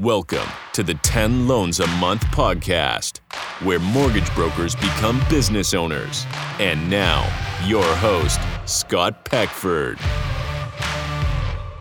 Welcome to the 10 Loans a Month podcast, where mortgage brokers become business owners. And now, your host, Scott Peckford.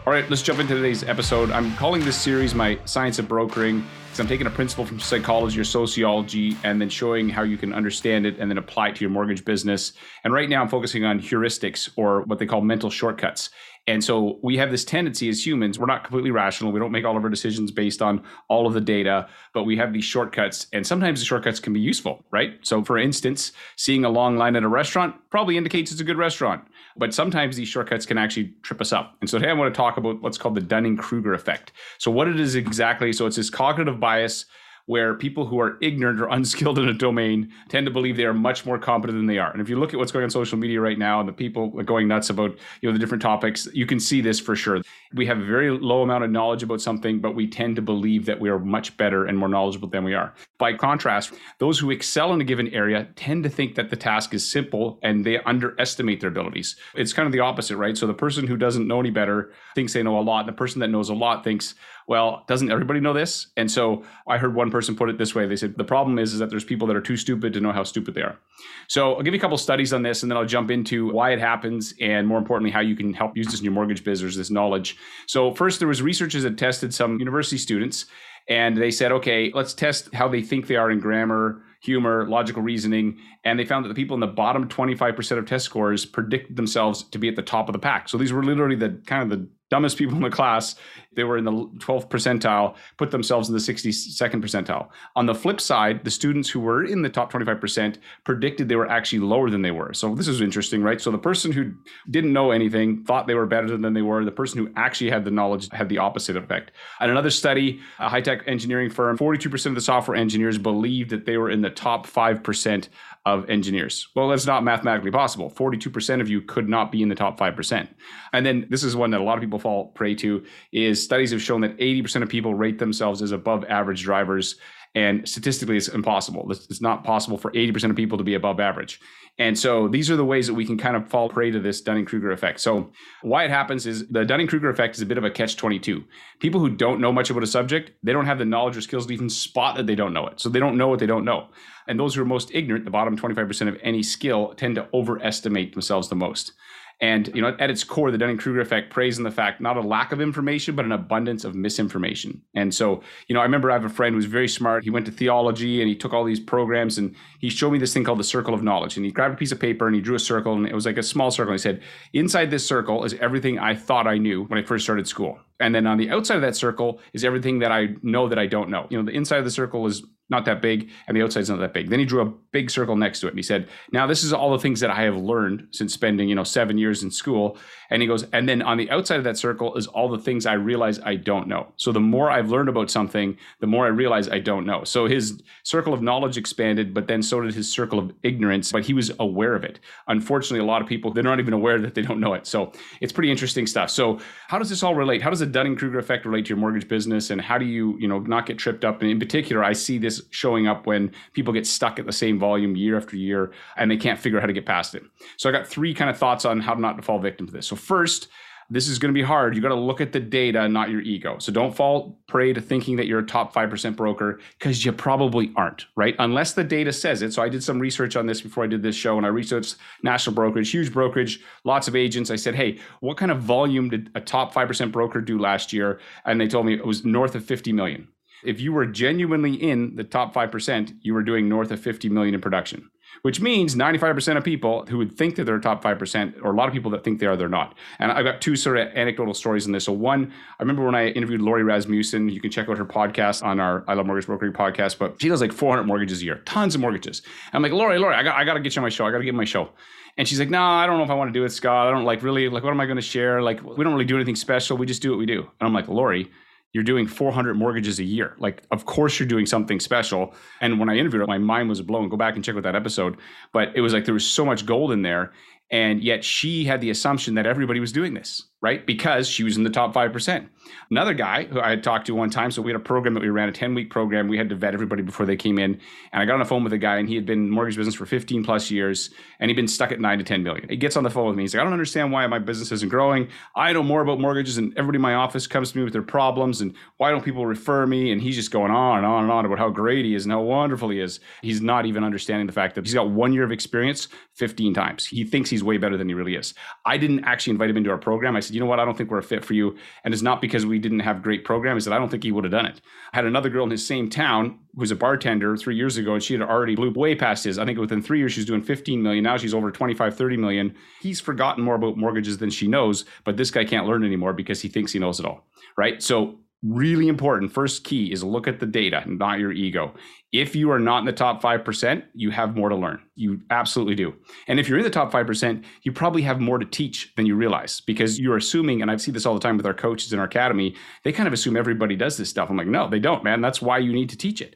All right, let's jump into today's episode. I'm calling this series my Science of Brokering because I'm taking a principle from psychology or sociology and then showing how you can understand it and then apply it to your mortgage business. And right now I'm focusing on heuristics or what they call mental shortcuts. And so we have this tendency as humans, we're not completely rational. We don't make all of our decisions based on all of the data, but we have these shortcuts. And sometimes the shortcuts can be useful, right? So, for instance, seeing a long line at a restaurant probably indicates it's a good restaurant. But sometimes these shortcuts can actually trip us up. And so today I want to talk about what's called the Dunning Kruger effect. So, what it is exactly so, it's this cognitive bias where people who are ignorant or unskilled in a domain tend to believe they are much more competent than they are. And if you look at what's going on social media right now and the people going nuts about you know the different topics, you can see this for sure. We have a very low amount of knowledge about something, but we tend to believe that we are much better and more knowledgeable than we are. By contrast, those who excel in a given area tend to think that the task is simple and they underestimate their abilities. It's kind of the opposite, right? So the person who doesn't know any better thinks they know a lot, and the person that knows a lot thinks, well, doesn't everybody know this? And so I heard one person put it this way. They said, the problem is, is that there's people that are too stupid to know how stupid they are. So I'll give you a couple studies on this and then I'll jump into why it happens and more importantly, how you can help use this in your mortgage business, this knowledge. So first, there was researchers that tested some university students and they said, okay, let's test how they think they are in grammar, humor, logical reasoning. And they found that the people in the bottom 25% of test scores predicted themselves to be at the top of the pack. So these were literally the kind of the dumbest people in the class, they were in the 12th percentile, put themselves in the 62nd percentile. On the flip side, the students who were in the top 25% predicted they were actually lower than they were. So this is interesting, right? So the person who didn't know anything thought they were better than they were. The person who actually had the knowledge had the opposite effect. And another study, a high tech engineering firm, 42% of the software engineers believed that they were in the top 5% of engineers. Well, that's not mathematically possible. 42% of you could not be in the top 5%. And then this is one that a lot of people fall prey to is studies have shown that 80% of people rate themselves as above average drivers and statistically it's impossible. It's not possible for 80% of people to be above average. And so these are the ways that we can kind of fall prey to this Dunning-Kruger effect. So why it happens is the Dunning-Kruger effect is a bit of a catch-22. People who don't know much about a subject, they don't have the knowledge or skills to even spot that they don't know it. So they don't know what they don't know. And those who are most ignorant, the bottom 25% of any skill, tend to overestimate themselves the most. And you know, at its core, the Dunning-Kruger effect preys on the fact not a lack of information, but an abundance of misinformation. And so, you know, I remember I have a friend who's very smart. He went to theology and he took all these programs and he showed me this thing called the circle of knowledge. And he grabbed a piece of paper and he drew a circle and it was like a small circle. And he said, inside this circle is everything I thought I knew when I first started school. And then on the outside of that circle is everything that I know that I don't know. You know, the inside of the circle is not that big, and the outside's not that big. Then he drew a big circle next to it, and he said, "Now this is all the things that I have learned since spending, you know, seven years in school." And he goes, and then on the outside of that circle is all the things I realize I don't know. So the more I've learned about something, the more I realize I don't know. So his circle of knowledge expanded, but then so did his circle of ignorance. But he was aware of it. Unfortunately, a lot of people they're not even aware that they don't know it. So it's pretty interesting stuff. So how does this all relate? How does the Dunning Kruger effect relate to your mortgage business, and how do you, you know, not get tripped up? And in particular, I see this showing up when people get stuck at the same volume year after year and they can't figure out how to get past it. So I got three kind of thoughts on how not to fall victim to this. So first, this is going to be hard. You got to look at the data, not your ego. So don't fall prey to thinking that you're a top 5% broker because you probably aren't, right? Unless the data says it. So I did some research on this before I did this show and I researched national brokerage, huge brokerage, lots of agents. I said, hey, what kind of volume did a top 5% broker do last year? And they told me it was north of 50 million. If you were genuinely in the top 5%, you were doing north of 50 million in production which means 95% of people who would think that they're top 5%, or a lot of people that think they are, they're not. And I've got two sort of anecdotal stories in this. So, one, I remember when I interviewed Lori Rasmussen, you can check out her podcast on our I Love Mortgage Brokering podcast, but she does like 400 mortgages a year, tons of mortgages. I'm like, Lori, Lori, I got, I got to get you on my show. I got to get my show. And she's like, no, I don't know if I want to do it, Scott. I don't like really, like, what am I going to share? Like, we don't really do anything special. We just do what we do. And I'm like, Lori, you're doing 400 mortgages a year. Like, of course, you're doing something special. And when I interviewed her, my mind was blown. Go back and check out that episode. But it was like there was so much gold in there. And yet she had the assumption that everybody was doing this, right? Because she was in the top 5%. Another guy who I had talked to one time, so we had a program that we ran, a 10 week program. We had to vet everybody before they came in. And I got on the phone with a guy, and he had been mortgage business for 15 plus years, and he'd been stuck at nine to 10 million. He gets on the phone with me. He's like, I don't understand why my business isn't growing. I know more about mortgages, and everybody in my office comes to me with their problems, and why don't people refer me? And he's just going on and on and on about how great he is and how wonderful he is. He's not even understanding the fact that he's got one year of experience 15 times. He thinks he's way better than he really is. I didn't actually invite him into our program. I said, you know what? I don't think we're a fit for you. And it's not because we didn't have great programs that I don't think he would have done it. I had another girl in his same town who's a bartender three years ago and she had already blew way past his. I think within three years, she's doing 15 million. Now she's over 25, 30 million. He's forgotten more about mortgages than she knows, but this guy can't learn anymore because he thinks he knows it all. Right. So really important. First key is look at the data not your ego. If you are not in the top 5% you have more to learn. You absolutely do. And if you're in the top 5% you probably have more to teach than you realize because you're assuming and i see this all the time with our coaches in our academy they kind of assume everybody does this stuff. I'm like no they don't man. That's why you need to teach it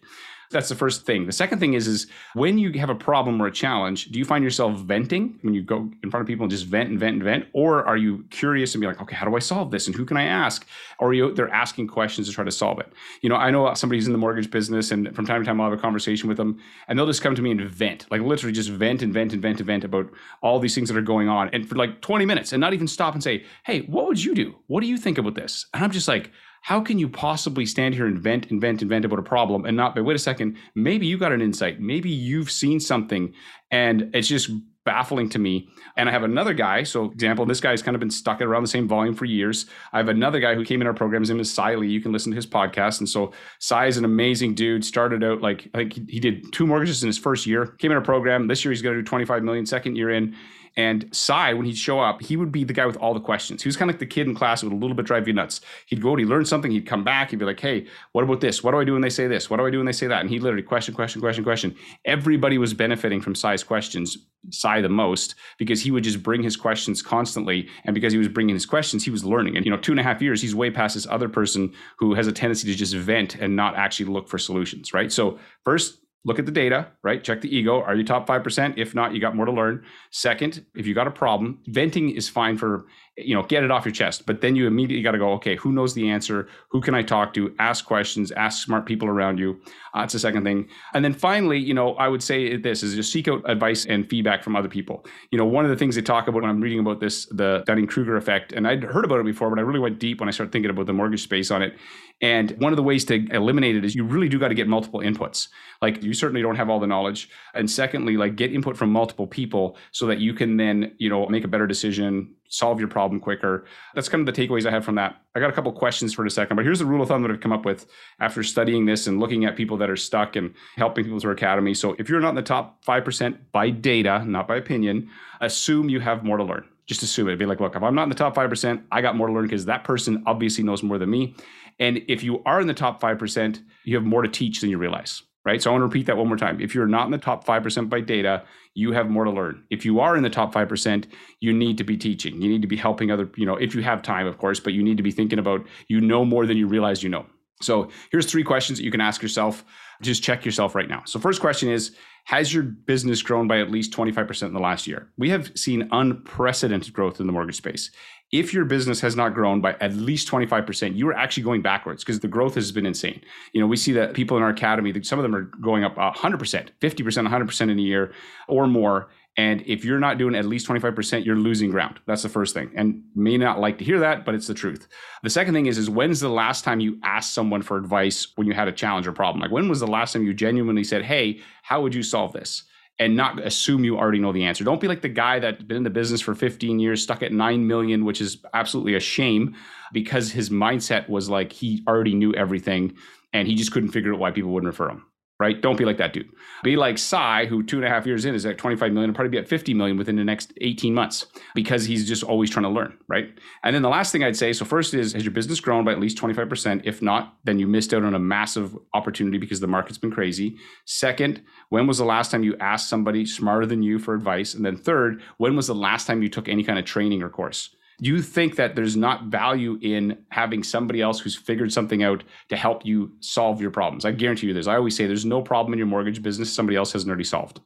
that's the first thing. The second thing is is when you have a problem or a challenge, do you find yourself venting when you go in front of people and just vent and vent and vent, or are you curious and be like, okay, how do I solve this and who can I ask? Or are you they're asking questions to try to solve it? You know, I know somebody's in the mortgage business, and from time to time I'll have a conversation with them, and they'll just come to me and vent, like literally just vent and vent and vent and vent about all these things that are going on, and for like 20 minutes, and not even stop and say, hey, what would you do? What do you think about this? And I'm just like how can you possibly stand here and vent, invent, invent about a problem and not, but wait a second, maybe you got an insight. Maybe you've seen something and it's just baffling to me. And I have another guy. So, example, this guy's kind of been stuck at around the same volume for years. I have another guy who came in our program. His name is Lee. You can listen to his podcast. And so, Cy is an amazing dude. Started out like I think he did two mortgages in his first year. Came in our program. This year he's going to do 25 million. Second year in. And Cy, when he'd show up, he would be the guy with all the questions. He was kind of like the kid in class who would a little bit drive you nuts. He'd go, he'd learn something, he'd come back, he'd be like, hey, what about this? What do I do when they say this? What do I do when they say that? And he literally question, question, question, question. Everybody was benefiting from Cy's questions, Cy the most, because he would just bring his questions constantly. And because he was bringing his questions, he was learning. And, you know, two and a half years, he's way past this other person who has a tendency to just vent and not actually look for solutions, right? So, first, look at the data, right? Check the ego. Are you top 5%? If not, you got more to learn. Second, if you got a problem, venting is fine for, you know, get it off your chest. But then you immediately got to go, okay, who knows the answer? Who can I talk to? Ask questions, ask smart people around you. Uh, that's the second thing. And then finally, you know, I would say this is just seek out advice and feedback from other people. You know, one of the things they talk about when I'm reading about this, the Dunning-Kruger effect, and I'd heard about it before, but I really went deep when I started thinking about the mortgage space on it. And one of the ways to eliminate it is you really do got to get multiple inputs. Like you certainly don't have all the knowledge. And secondly, like get input from multiple people so that you can then, you know, make a better decision, solve your problem quicker. That's kind of the takeaways I have from that. I got a couple questions for a second, but here's the rule of thumb that I've come up with after studying this and looking at people that are stuck and helping people through academy. So if you're not in the top 5% by data, not by opinion, assume you have more to learn. Just assume it. Be like, look, if I'm not in the top 5%, I got more to learn because that person obviously knows more than me. And if you are in the top 5%, you have more to teach than you realize, right? So I want to repeat that one more time. If you're not in the top 5% by data, you have more to learn. If you are in the top 5%, you need to be teaching. You need to be helping other, you know, if you have time, of course, but you need to be thinking about you know more than you realize you know. So here's three questions that you can ask yourself. Just check yourself right now. So first question is has your business grown by at least 25% in the last year? We have seen unprecedented growth in the mortgage space if your business has not grown by at least 25%, you are actually going backwards because the growth has been insane. You know, we see that people in our academy, some of them are going up 100%, 50%, 100% in a year or more. And if you're not doing at least 25%, you're losing ground. That's the first thing. And may not like to hear that, but it's the truth. The second thing is, is when's the last time you asked someone for advice when you had a challenge or problem? Like when was the last time you genuinely said, hey, how would you solve this? And not assume you already know the answer. Don't be like the guy that's been in the business for 15 years, stuck at 9 million, which is absolutely a shame because his mindset was like he already knew everything and he just couldn't figure out why people wouldn't refer him right? Don't be like that dude. Be like Cy, who two and a half years in is at 25 million, probably be at 50 million within the next 18 months because he's just always trying to learn, right? And then the last thing I'd say so, first is, has your business grown by at least 25%? If not, then you missed out on a massive opportunity because the market's been crazy. Second, when was the last time you asked somebody smarter than you for advice? And then third, when was the last time you took any kind of training or course? You think that there's not value in having somebody else who's figured something out to help you solve your problems? I guarantee you this. I always say there's no problem in your mortgage business somebody else hasn't already solved.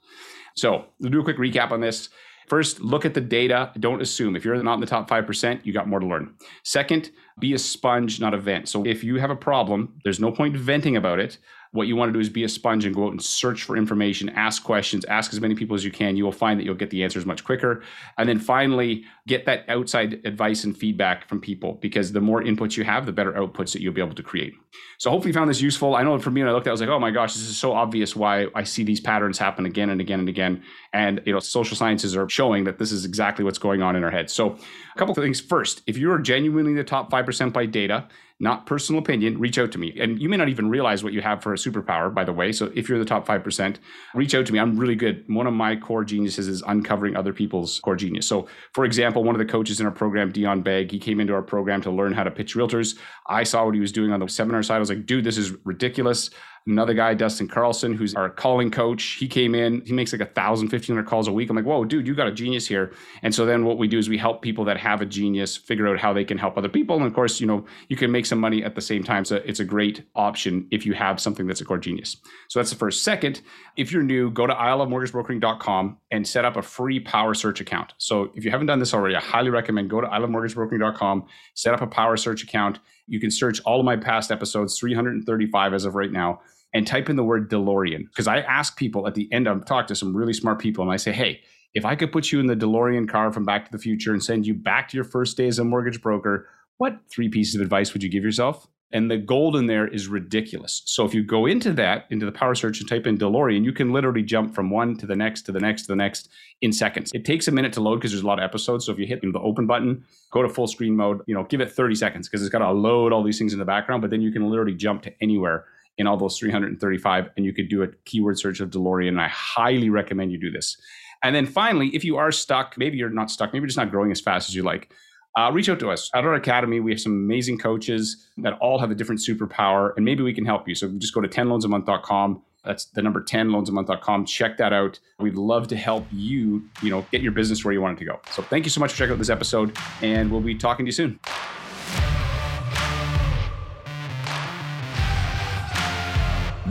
So do a quick recap on this. First, look at the data. Don't assume. If you're not in the top 5%, you got more to learn. Second, be a sponge, not a vent. So if you have a problem, there's no point venting about it. What you want to do is be a sponge and go out and search for information, ask questions, ask as many people as you can. You will find that you'll get the answers much quicker. And then finally, get that outside advice and feedback from people because the more inputs you have, the better outputs that you'll be able to create. So hopefully you found this useful. I know for me, when I looked at it, I was like, oh my gosh, this is so obvious why I see these patterns happen again and again and again. And you know, social sciences are showing that this is exactly what's going on in our heads. So a couple of things. First, if you are genuinely the top 5% by data, not personal opinion, reach out to me. And you may not even realize what you have for a superpower, by the way. So if you're the top 5%, reach out to me. I'm really good. One of my core geniuses is uncovering other people's core genius. So, for example, one of the coaches in our program, Dion Begg, he came into our program to learn how to pitch realtors. I saw what he was doing on the seminar side. I was like, dude, this is ridiculous. Another guy, Dustin Carlson, who's our calling coach, he came in, he makes like a thousand, fifteen hundred calls a week. I'm like, whoa, dude, you got a genius here. And so then what we do is we help people that have a genius figure out how they can help other people. And of course, you know, you can make some money at the same time. So it's a great option if you have something that's a core genius. So that's the first. Second, if you're new, go to ilovemortgagebrokering.com and set up a free power search account. So if you haven't done this already, I highly recommend go to ilovemortgagebrokering.com, set up a power search account. You can search all of my past episodes, 335 as of right now and type in the word DeLorean. Because I ask people at the end, I've talked to some really smart people, and I say, hey, if I could put you in the DeLorean car from Back to the Future and send you back to your first day as a mortgage broker, what three pieces of advice would you give yourself? And the gold in there is ridiculous. So if you go into that, into the power search and type in DeLorean, you can literally jump from one to the next to the next to the next in seconds. It takes a minute to load because there's a lot of episodes. So if you hit the open button, go to full screen mode, you know, give it 30 seconds because it's got to load all these things in the background, but then you can literally jump to anywhere in all those 335 and you could do a keyword search of DeLorean. And I highly recommend you do this. And then finally, if you are stuck, maybe you're not stuck, maybe you're just not growing as fast as you like, uh, reach out to us. At our academy, we have some amazing coaches that all have a different superpower, and maybe we can help you. So just go to 10loansamonth.com. That's the number 10loansamonth.com. Check that out. We'd love to help you, you know, get your business where you want it to go. So thank you so much for checking out this episode, and we'll be talking to you soon.